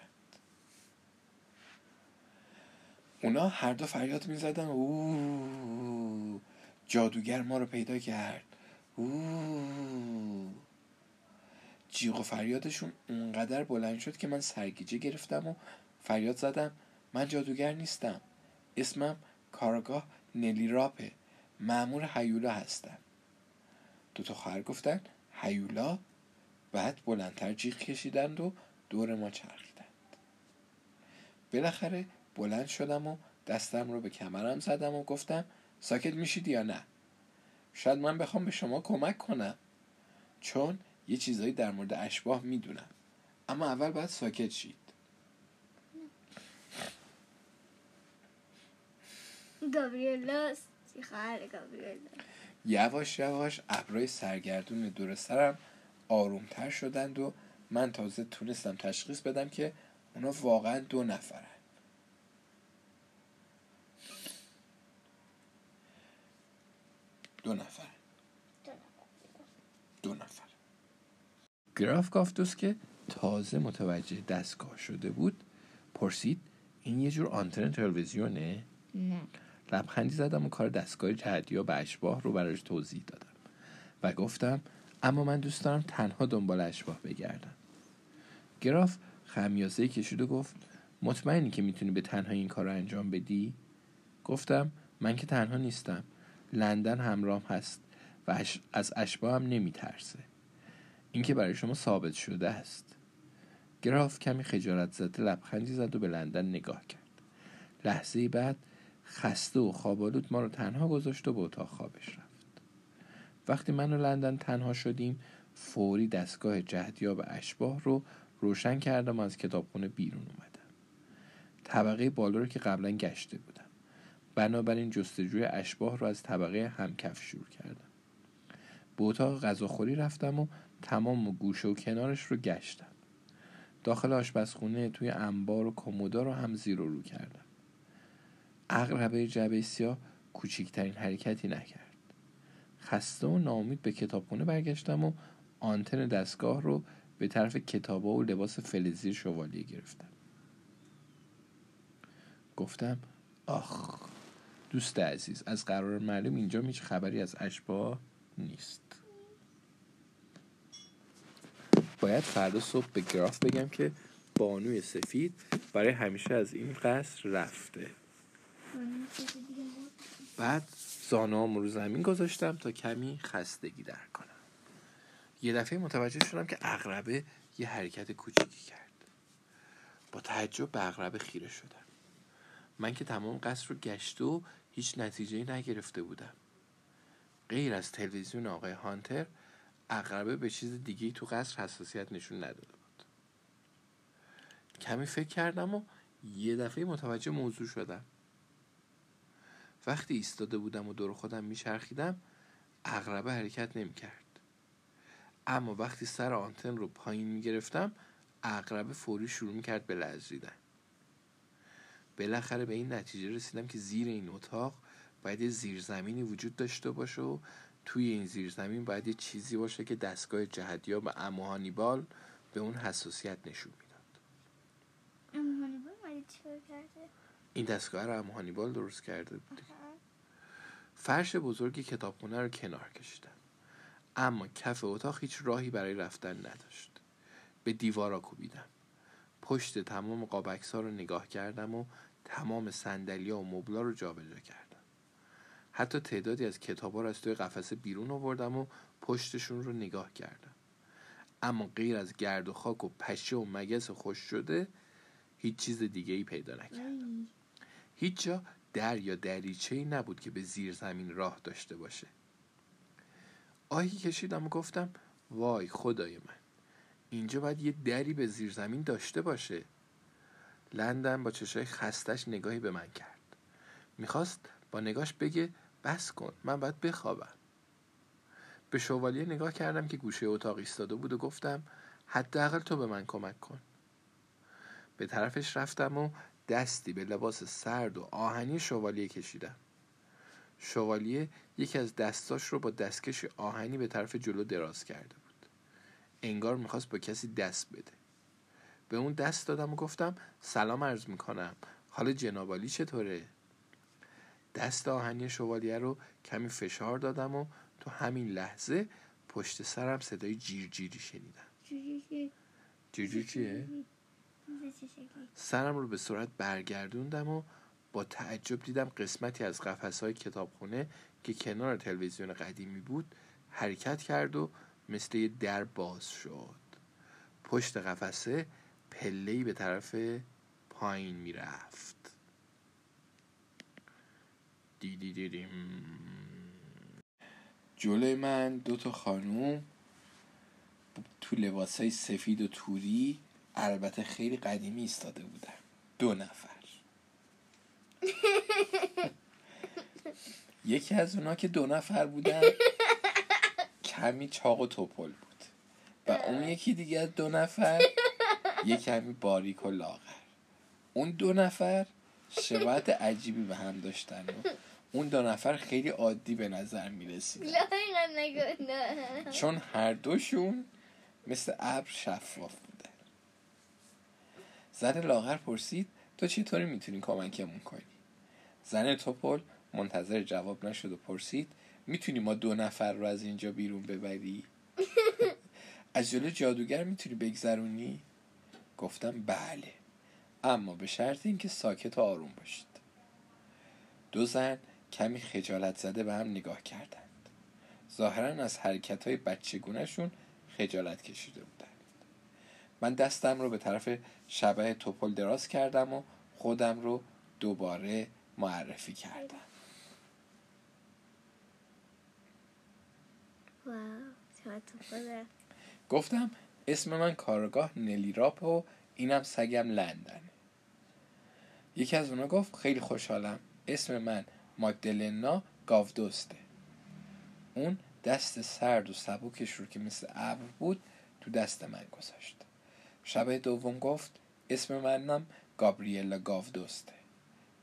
اونا هر دو فریاد می زدن او جادوگر ما رو پیدا کرد. او جیغ و فریادشون اونقدر بلند شد که من سرگیجه گرفتم و فریاد زدم. من جادوگر نیستم. اسمم کارگاه نلی راپه. معمور حیولا هستم. دو تا خواهر گفتن حیولا بعد بلندتر جیغ کشیدند و دور ما چرخیدند. بالاخره بلند شدم و دستم رو به کمرم زدم و گفتم ساکت میشید یا نه؟ شاید من بخوام به شما کمک کنم. چون یه چیزایی در مورد اشباه می‌دونم. اما اول باید ساکت شید. گابریلا یواش یواش ابرای سرگردون دور سرم آرومتر شدند و من تازه تونستم تشخیص بدم که اونا واقعا دو نفرن. دو نفر. دو نفر. گراف گافتوس که تازه متوجه دستگاه شده بود پرسید این یه جور آنتن تلویزیونه؟ نه. لبخندی زدم و کار دستگاه جهدی و به اشباه رو براش توضیح دادم و گفتم اما من دوست دارم تنها دنبال اشباه بگردم. گراف خمیازه کشید و گفت مطمئنی که می‌تونی به تنها این کار رو انجام بدی؟ گفتم من که تنها نیستم. لندن همراه هست و از اشباه هم نمیترسه. این که برای شما ثابت شده است. گراف کمی خجالت زده لبخندی زد و به لندن نگاه کرد. لحظه بعد خسته و خوابالود ما رو تنها گذاشت و به اتاق خوابش رفت. وقتی من و لندن تنها شدیم فوری دستگاه جهدیاب اشباه رو روشن کردم و از کتابخونه بیرون اومدم. طبقه بالا رو که قبلا گشته بودم بنابراین جستجوی اشباه رو از طبقه همکف شروع کردم. به اتاق غذاخوری رفتم و تمام گوشه و کنارش رو گشتم. داخل آشپزخونه توی انبار و کمودا رو هم زیر و رو کردم. اقربه جبه سیاه کوچکترین حرکتی نکرد. خسته و ناامید به کتابخونه برگشتم و آنتن دستگاه رو به طرف کتابا و لباس فلزی شوالیه گرفتم. گفتم آخ. دوست عزیز از قرار معلوم اینجا هیچ خبری از اشباه نیست. باید فردا صبح به گراف بگم که بانوی سفید برای همیشه از این قصر رفته. بعد زانام رو زمین گذاشتم تا کمی خستگی در کنم. یه دفعه متوجه شدم که اغربه یه حرکت کوچیکی کرد. با تعجب به اغربه خیره شدم. من که تمام قصر رو گشت و هیچ نتیجه نگرفته بودم. غیر از تلویزیون آقای هانتر اغربه به چیز دیگه تو قصر حساسیت نشون نداده بود. کمی فکر کردم و یه دفعه متوجه موضوع شدم. وقتی ایستاده بودم و دور خودم میچرخیدم اغربه حرکت نمی‌کرد. اما وقتی سر آنتن رو پایین می‌گرفتم اغربه فوری شروع می‌کرد به لرزیدن. بالاخره به این نتیجه رسیدم که زیر این اتاق باید یه زیرزمینی وجود داشته باشه و توی این زیرزمین باید یه چیزی باشه که دستگاه جهدیاب و امو هانیبال به اون حساسیت نشون می‌داد. این دستگاه رو امو هانیبال درست کرده بود فرش بزرگی کتابخونه رو کنار کشیدم اما کف اتاق هیچ راهی برای رفتن نداشت. به دیوارا کوبیدم پشت تمام قابکس ها رو نگاه کردم و تمام سندلیا و مبلا رو جابجا کردم. حتی تعدادی از کتاب ها رو از توی قفسه بیرون آوردم و پشتشون رو نگاه کردم. اما غیر از گرد و خاک و پشه و مگس خوش شده هیچ چیز دیگه ای پیدا نکردم. هیچ جا در یا دریچه ای نبود که به زیر زمین راه داشته باشه. آهی کشیدم و گفتم وای خدای من اینجا باید یه دری به زیر زمین داشته باشه. لندن با چشای خستش نگاهی به من کرد. می‌خواست با نگاش بگه بس کن من باید بخوابم. به شوالیه نگاه کردم که گوشه اتاق ایستاده بود و گفتم حداقل تو به من کمک کن. به طرفش رفتم و دستی به لباس سرد و آهنی شوالیه کشیدم. شوالیه یکی از دستاش رو با دستکش آهنی به طرف جلو دراز کرده بود. انگار می‌خواست با کسی دست بده. به اون دست دادم و گفتم سلام عرض می‌کنم حال جنابالی چطوره؟ دست آهنی شوالیه رو کمی فشار دادم و تو همین لحظه پشت سرم صدای جیر جیری شنیدم جیر چیه؟ سرم رو به صورت برگردوندم و با تعجب دیدم قسمتی از قفس های کتابخونه که کنار تلویزیون قدیمی بود حرکت کرد و مثل یه در باز شد پشت قفسه پلهی به طرف پایین می‌رفت. دیدی دیدیم جلوی من دو تا خانوم تو لباس های سفید و توری البته خیلی قدیمی ایستاده بودن. دو نفر. یکی از اونا که دو نفر بودن کمی چاق و توپل بود. و اون یکی دیگه از دو نفر یه کمی باریک و لاغر. اون دو نفر شباهت عجیبی به هم داشتن و اون دو نفر خیلی عادی به نظر می‌رسید چون هر دوشون مثل ابر شفاف بودن زن لاغر پرسید تو چطوری می‌تونی کمکمون کنی؟ زن توپل منتظر جواب نشد و پرسید می‌تونی ما دو نفر رو از اینجا بیرون ببری؟ از جلو جادوگر می‌تونی بگذرونی؟ گفتم بله اما به شرط اینکه ساکت و آروم باشید. دو زن کمی خجالت زده به هم نگاه کردند. ظاهرا از حرکت های بچگونشون خجالت کشیده بودند. من دستم رو به طرف شبه توپل دراز کردم و خودم رو دوباره معرفی کردم. گفتم اسم من کارگاه نلیراپ و اینم سگم لندن. یکی از اونا گفت خیلی خوشحالم. اسم من ماگدلنا گاودوسته. اون دست سرد و سبوکش رو که مثل ابر بود تو دست من گذاشت. شب دوم گفت اسم منم گابریلا گاودوسته.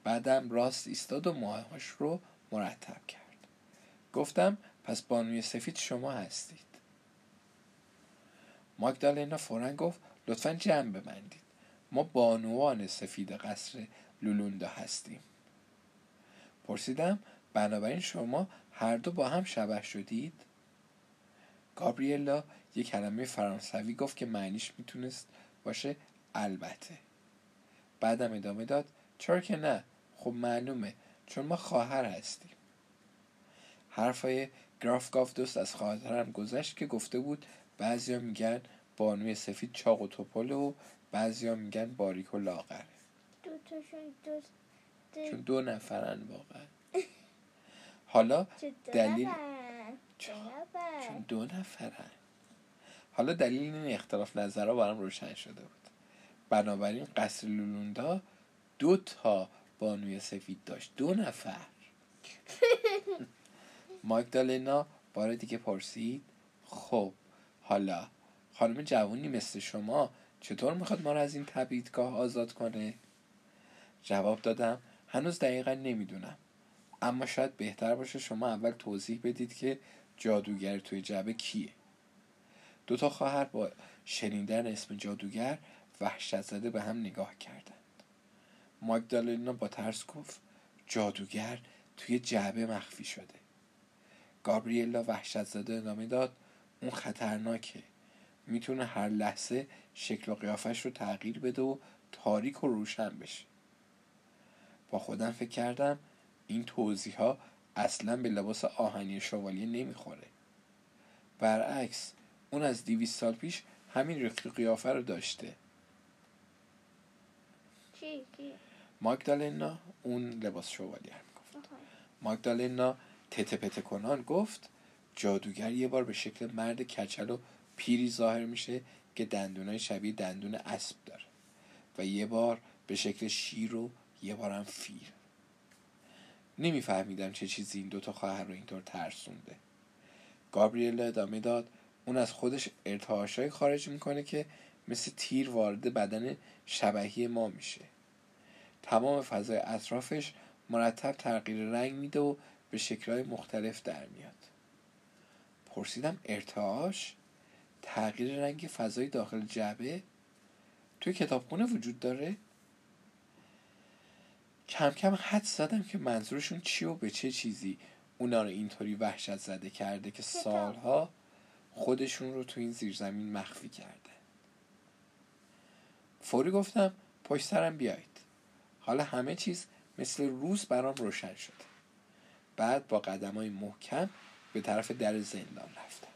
بعدم راست ایستاد و ماهاش رو مرتب کرد. گفتم پس بانوی سفید شما هستید. ماگدالنا فورا گفت لطفا جمع ببندید ما بانوان سفید قصر لولوندا هستیم. پرسیدم بنابراین شما هر دو با هم شبه شدید؟ گابریلا یه کلمه فرانسوی گفت که معنیش می‌تونست باشه البته. بعدم ادامه داد چرا که نه خب معلومه چون ما خواهر هستیم. حرفای گراف گاف دوست از خاطرم گذشت که گفته بود بعضیا میگن بانوی سفید چاق و توپله و بعضیا میگن باریک و لاغره دو دوست چون دو نفرن واقعا. حالا دو دلیل-؟ دو چون. دو نفرن. حالا دلیل این اختلاف نظرها برام روشن شده بود. بنابراین قصر لولوندا دو تا بانوی سفید داشت. دو نفر. ماگدالنا بار دیگه پرسید خب حالا خانم جوانی مثل شما چطور می‌خواد ما رو از این تبعیدگاه آزاد کنه؟ جواب دادم هنوز دقیقا نمی‌دونم. اما شاید بهتر باشه شما اول توضیح بدید که جادوگر توی جعبه کیه. دو تا خواهر با شنیدن اسم جادوگر وحشت زده به هم نگاه کردند. ماگدالنا با ترس گفت جادوگر توی جعبه مخفی شده. گابریلا وحشت زده ادامه داد اون خطرناکه. می‌تونه هر لحظه شکل و قیافش رو تغییر بده و تاریک و روشن بشه. با خودم فکر کردم این توضیح ها اصلا به لباس آهنی شوالیه نمی‌خوره. برعکس اون از دیویس سال پیش همین رخت و قیافه رو داشته. ماگدالنا اون لباس شوالیه رو می‌گفت. آها. ماگدالنا تته پته کنان گفت جادوگر یه بار به شکل مرد کچل و پیری ظاهر میشه که دندونای شبیه دندون اسب داره. و یه بار به شکل شیر و یه بارم فیل. نمیفهمیدم چه چیزی این دوتا خواهر رو اینطور ترسونده. گابریلا ادامه داد اون از خودش ارتعاشایی خارج می‌کنه که مثل تیر وارد بدن شبهی ما میشه. تمام فضای اطرافش مرتب تغییر رنگ میده و به شکلهای مختلف در میاد. پرسیدم ارتعاش؟ تغییر رنگ فضای داخل جعبه؟ توی کتابخونه وجود داره؟ کم کم حد زدم که منظورشون چی و به چه چیزی. اونا رو اینطوری وحشت زده کرده که. سالها خودشون رو تو این زیرزمین مخفی کرده. فوری گفتم پشت سرم بیایید. حالا همه چیز مثل روز برام روشن شد بعد با قدم های محکم به طرف در زندان رفتم.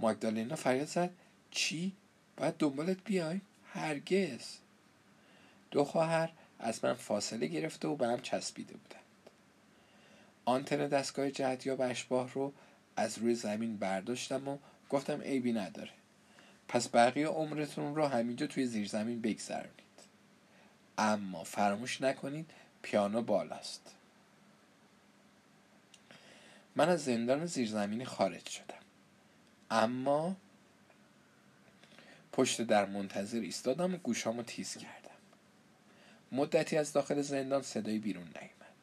ماگدالنا فریاد زد چی؟ باید دنبالت بیایم؟ هرگز. دو خواهر از من فاصله گرفته و به هم چسبیده بودند. آنتن دستگاه جهتیاب اشباه رو از روی زمین برداشتم و گفتم عیبی نداره. پس بقیه عمرتون رو همینجا توی زیر زمین بگذرونید. اما فراموش نکنید پیانو بالاست. من از زندان زیرزمینی خارج شدم. اما پشت در منتظر ایستادم و گوشامو تیز کردم. مدتی از داخل زندان صدای بیرون نیامد.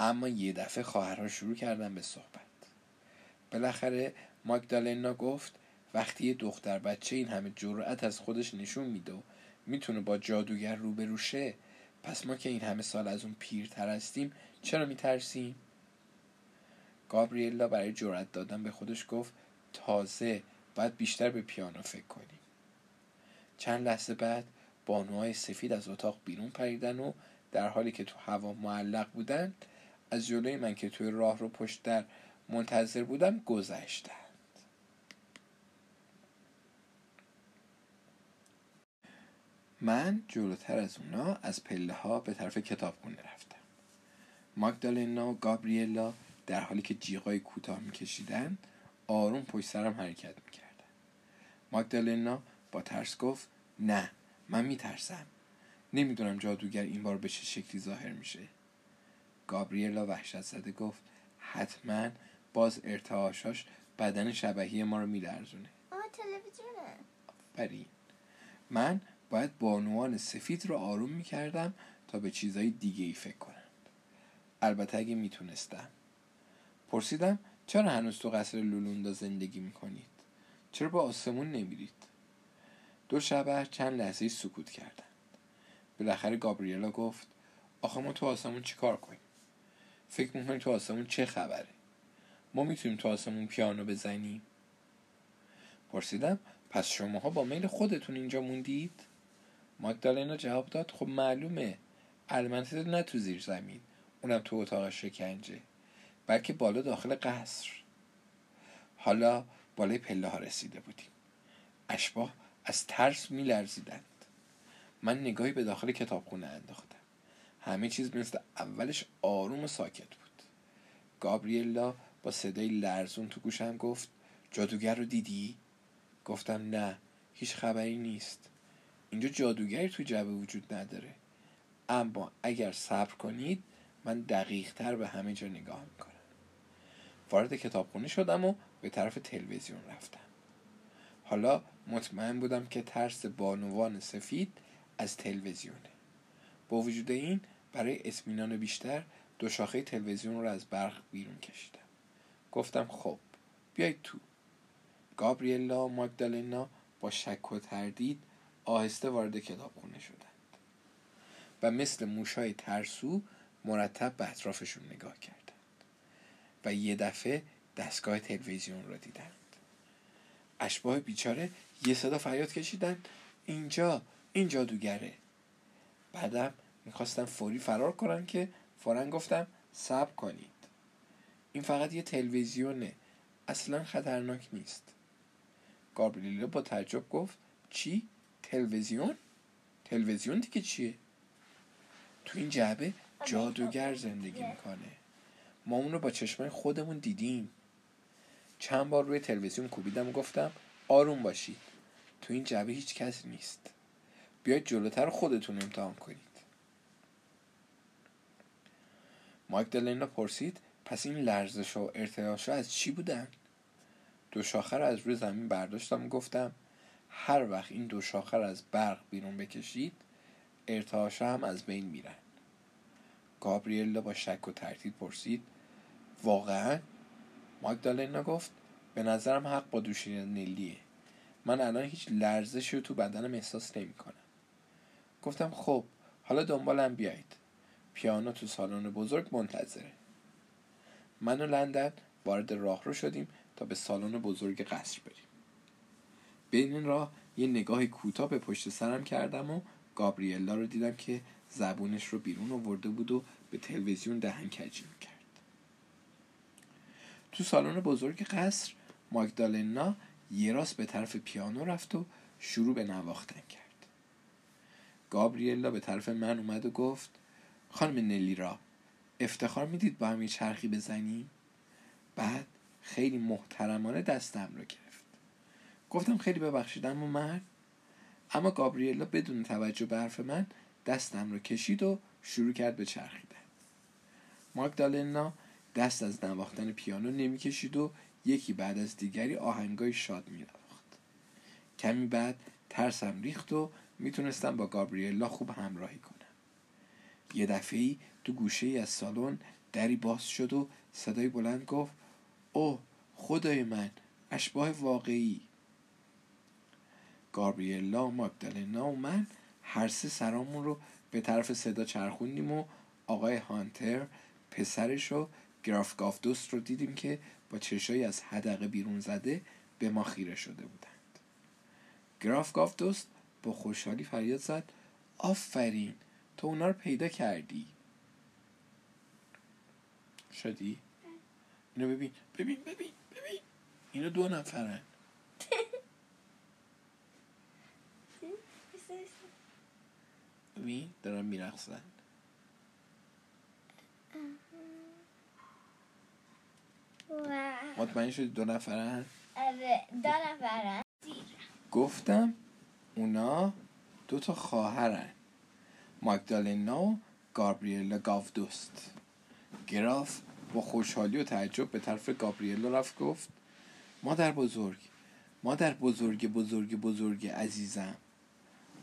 اما یه دفعه خواهرها شروع کردن به صحبت. بالاخره ماگدالنا گفت وقتی یه دختر بچه این همه جرأت از خودش نشون میده و می‌تونه با جادوگر روبرو شه پس ما که این همه سال از اون پیرتر هستیم چرا میترسیم؟ گابریلا برای جرأت دادن به خودش گفت تازه باید بیشتر به پیانو فکر کنیم چند لحظه بعد بانوهای سفید از اتاق بیرون پریدن و در حالی که تو هوا معلق بودن از جلوی من که توی راه رو پشت در منتظر بودم گذشتند. من جلوتر از اونا از پله ها به طرف کتابخونه رفتم. ماگدالنا و گابریلا در حالی که جیغای کوتاه میکشیدن آروم پشت سرم حرکت می‌کردن. ماگدالنا با ترس گفت نه من میترسم. نمی‌دونم جادوگر این بار به چه شکلی ظاهر میشه. گابریلا وحشت زده گفت حتما باز ارتعاشاش بدن شبهی ما رو میلرزونه. آه تلویزیونه. آفرین. من باید بانوان سفید رو آروم می‌کردم تا به چیزای دیگه ای فکر کنند. البته اگه می‌تونستم. پرسیدم چرا هنوز تو قصر لولوندا زندگی می‌کنید؟ چرا با آسمون نمیرید؟ دو شبه چند لحظه سکوت کردند بالاخره گابریلا گفت آخه ما تو آسمون چیکار کنیم؟ فکر می‌کنیم تو آسمون چه خبره؟ ما می‌تونیم تو آسمون پیانو بزنیم؟ پرسیدم پس شماها با میل خودتون اینجا موندید؟ ماگدالنا جواب داد خب معلومه. البته نه تو زیر زمین. اونم تو اتاق شکنجه. بلکه بالا داخل قصر. حالا بالای پله ها رسیده بودیم. اشباه از ترس می لرزیدند من نگاهی به داخل کتابخونه انداختم. همه چیز مثل اولش آروم و ساکت بود. گابریلا با صدای لرزون تو گوشم گفت جادوگر رو دیدی؟ گفتم نه هیچ خبری نیست. اینجا جادوگری تو جبه وجود نداره. اما اگر صبر کنید من دقیق تر به همه جا نگاه می‌کنم. وارد کتابخونه شدم و به طرف تلویزیون رفتم. حالا مطمئن بودم که ترس بانوان سفید از تلویزیونه. با وجود این برای اسمینان بیشتر دو شاخه تلویزیون رو از برق بیرون کشیدم. گفتم خب بیایید تو. گابریلا و ماگدالنا با شک و تردید آهسته وارد کتابخونه شدند و مثل موشای ترسو مرتب به اطرافشون نگاه کردند و یه دفعه دستگاه تلویزیون رو دیدند. اشباه بیچاره یه صدا فریاد کشیدن اینجا این جادوگره. بعدم می‌خواستم فوری فرار کنن که فورا گفتم صبر کنید. این فقط یه تلویزیونه. اصلا خطرناک نیست. گابریلا با تعجب گفت چی؟ تلویزیون؟ تلویزیون دیگه چیه؟ تو این جعبه جادوگر زندگی می‌کنه. ما اونو با چشمای خودمون دیدیم. چند بار روی تلویزیون کوبیدم و گفتم آروم باشید. تو این جعبه هیچ کسی نیست. بیاید جلوتر خودتون امتحان کنید. ماگدالنا پرسید پس این لرزش و ارتعاش از چی بودن؟ دو شاخر از روی زمین برداشتم و گفتم هر وقت این دو شاخر از برق بیرون بکشید ارتعاش هم از بین میرن. گابریلا با شک و تردید پرسید واقعا؟ ماگدالنا گفت به نظرم حق با دوشین نلیه من الان هیچ لرزشی رو تو بدنم احساس نمی کنم گفتم خب حالا دنبالم بیایید. پیانو تو سالن بزرگ منتظره. من و لندن وارد راهرو شدیم تا به سالن بزرگ قصر بریم. بین این راه یه نگاه کوتاه به پشت سرم کردم و گابریلا رو دیدم که زبونش رو بیرون آورده بود و به تلویزیون دهن کجی می‌کرد. تو سالن بزرگ قصر ماگدالنا یه راست به طرف پیانو رفت و شروع به نواختن کرد. گابریلا به طرف من اومد و گفت خانم نلی را افتخار می‌دید با هم یه چرخی بزنیم؟ بعد خیلی محترمانه دستم رو گرفت. گفتم خیلی ببخشیدم و من؟ اما گابریلا بدون توجه به حرف من دستم رو کشید و شروع کرد به چرخیدن. ماگدالنا دست از نواختن پیانو نمی‌کشید و یکی بعد از دیگری آهنگای شاد نواخت کمی بعد ترسم ریخت و می‌تونستم با گابریلا خوب همراهی کنم. یه دفعه تو گوشه ای از سالن دری باز شد و صدای بلند گفت اوه خدای من اشباه واقعی. گابریلا و ماگدالنا و من هر سه سرامون رو به طرف صدا چرخوندیم و آقای هانتر پسرش و گراف گافدوست رو دیدیم که با چشایی از حدقه بیرون زده به ما خیره شده بودند. گراف گافدوست با خوشحالی فریاد زد آفرین تو اونا رو پیدا کردی. شدی؟ اینو ببین ببین ببین ببین. اینو دو نفرن. ببین دارن میرخصن مطمئن شدی دو نفرن؟ آره دو نفرن. گفتم اونا دو تا خواهرن. ماگدالنا و گابریلا گاودوست. گراف با خوشحالی و تعجب به طرف گابریلا رفت گفت مادر بزرگ مادر بزرگ بزرگ بزرگ عزیزم.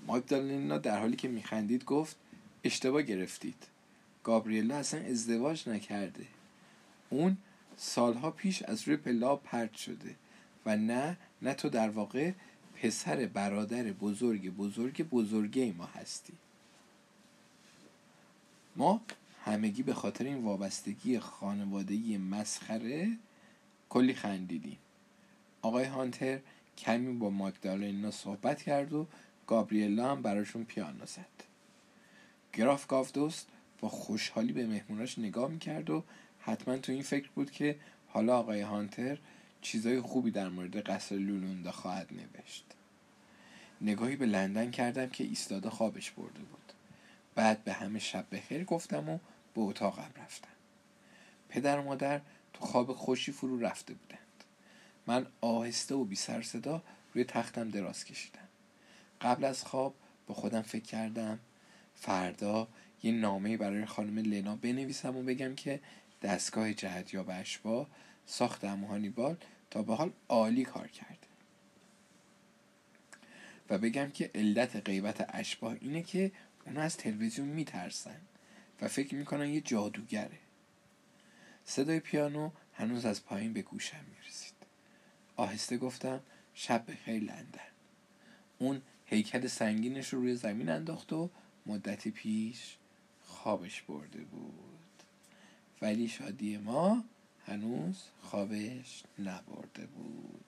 ماگدالنا در حالی که میخندید گفت اشتباه گرفتید. گابریلا اصلا ازدواج نکرده. اون سالها پیش از روی پلا پرت شده و نه نه تو در واقع پسر برادر بزرگ بزرگ بزرگه ما هستی. ما همگی به خاطر این وابستگی خانوادگی مسخره کلی خندیدیم. آقای هانتر کمی با ماگدالنا صحبت کرد و گابریلا هم براشون پیانو زد. گراف گافدوست با خوشحالی به مهموناش نگاه می‌کرد و حتما تو این فکر بود که حالا آقای هانتر چیزای خوبی در مورد قصر لولوندا خواهد نوشت. نگاهی به لندن کردم که ایستاده خوابش برده بود. بعد به همه شب بخیر گفتم و به اتاقم رفتم. پدر و مادر تو خواب خوشی فرو رفته بودند. من آهسته و بی سر صدا روی تختم دراز کشیدم. قبل از خواب با خودم فکر کردم فردا یه نامه برای خانم لنا بنویسم و بگم که دستگاه جهت یا اشبا ساخت امو تا به حال عالی کار کرده. و بگم که علت غیبت اشباه اینه که اونا از تلویزیون میترسن و فکر می‌کنن یه جادوگره. صدای پیانو هنوز از پایین به گوشم می‌رسید. آهسته گفتم شب بخیر لندن. اون هیکل سنگینش رو روی زمین انداخت و مدتی پیش خوابش برده بود. ولی شادی ما هنوز خوابش نبرده بود.